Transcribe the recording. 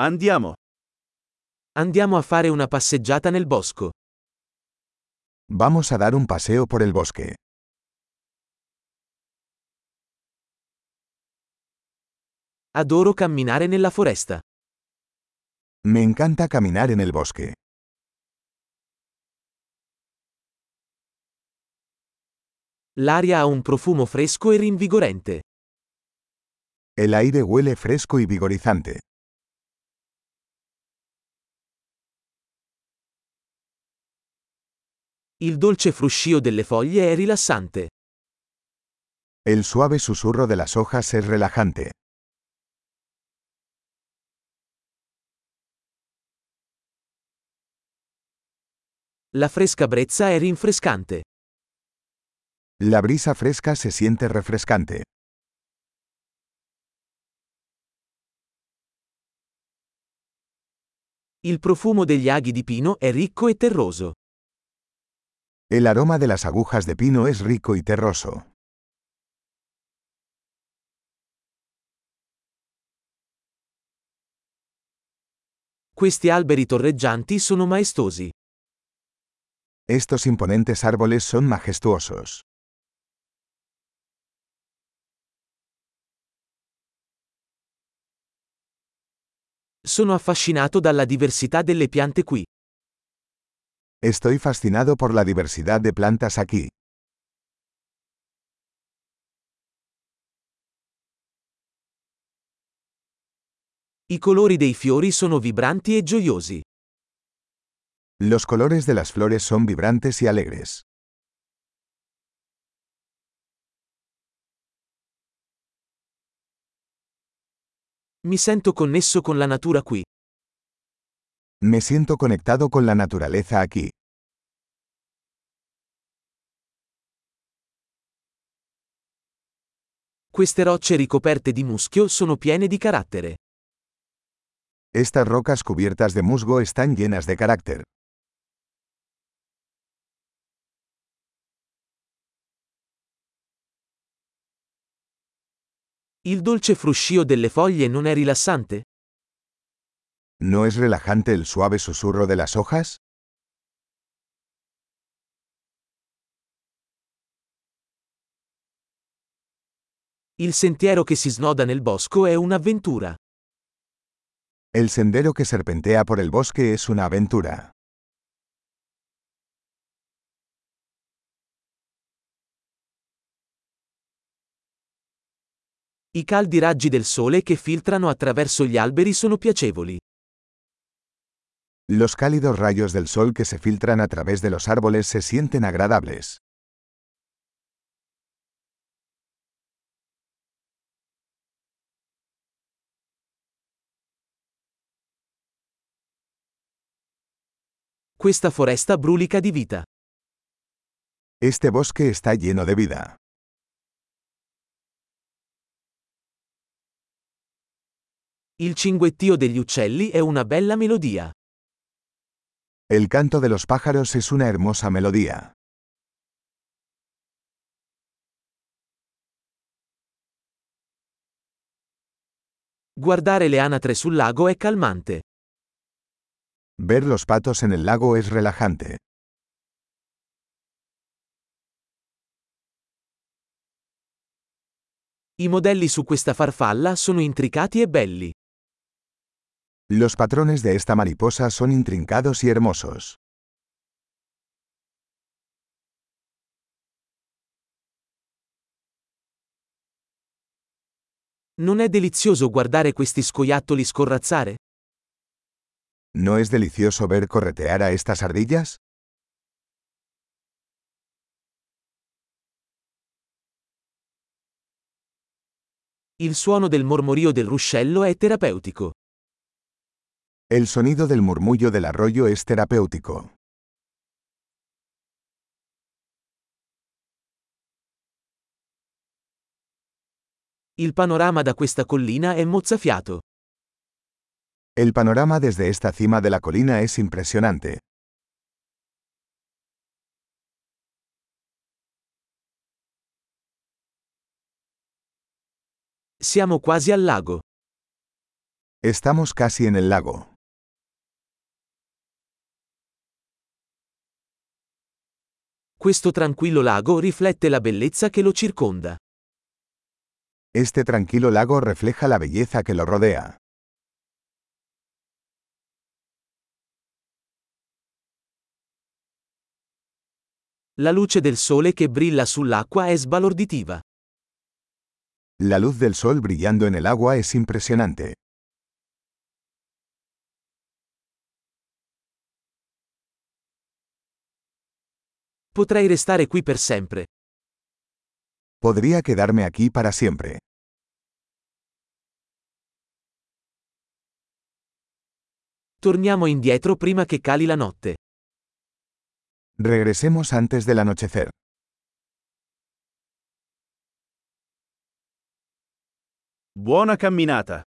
Andiamo. Andiamo a fare una passeggiata nel bosco. Vamos a dar un paseo por el bosque. Adoro camminare nella foresta. Me encanta caminar en el bosque. L'aria ha un profumo fresco e rinvigorente. El aire huele fresco y vigorizante. Il dolce fruscio delle foglie è rilassante. El suave susurro de las hojas es relajante. La fresca brezza è rinfrescante. La brisa fresca se siente refrescante. Il profumo degli aghi di pino è ricco e terroso. El aroma de las agujas de pino es rico y terroso. Questi alberi torreggianti sono maestosi. Estos imponentes árboles son majestuosos. Sono affascinato dalla diversità delle piante qui. Estoy fascinado por la diversidad de plantas aquí. I colori dei fiori sono vibranti e gioiosi. Los colores de las flores son vibrantes y alegres. Mi sento connesso con la natura qui. Me siento conectado con la naturaleza aquí. Queste rocce ricoperte di muschio sono piene di carattere. Estas rocas cubiertas de musgo están llenas de carácter. Il dolce fruscio delle foglie non è rilassante? ¿No es relajante el suave susurro de las hojas? Il sentiero che si snoda nel bosco è un'avventura. El sendero que serpentea por el bosque es una aventura. I caldi raggi del sole che filtrano attraverso gli alberi sono piacevoli. Los cálidos rayos del sol que se filtran a través de los árboles se sienten agradables. Questa foresta brulica di vita. Este bosque está lleno de vida. Il cinguettio degli uccelli è una bella melodia. El canto de los pájaros es una hermosa melodía. Guardare le anatre sul lago è calmante. Ver los patos en el lago es relajante. I modelli su questa farfalla sono intricati e belli. Los patrones de esta mariposa son intrincados y hermosos. Non è delizioso guardare questi scoiattoli scorrazzare? ¿No es delicioso ver corretear a estas ardillas? Il suono del mormorio del ruscello è terapeutico. El sonido del murmullo del arroyo es terapéutico. Il panorama da questa collina è mozzafiato. El panorama desde esta cima de la colina es impresionante. Siamo quasi al lago. Estamos casi en el lago. Questo tranquillo lago riflette la bellezza che lo circonda. Este tranquilo lago refleja la belleza que lo rodea. La luce del sole che brilla sull'acqua è sbalorditiva. La luz del sol brillando en el agua es impresionante. Potrei restare qui per sempre. Podría quedarme aquí para siempre. Torniamo indietro prima che cali la notte. Regresemos antes del anochecer. Buona camminata!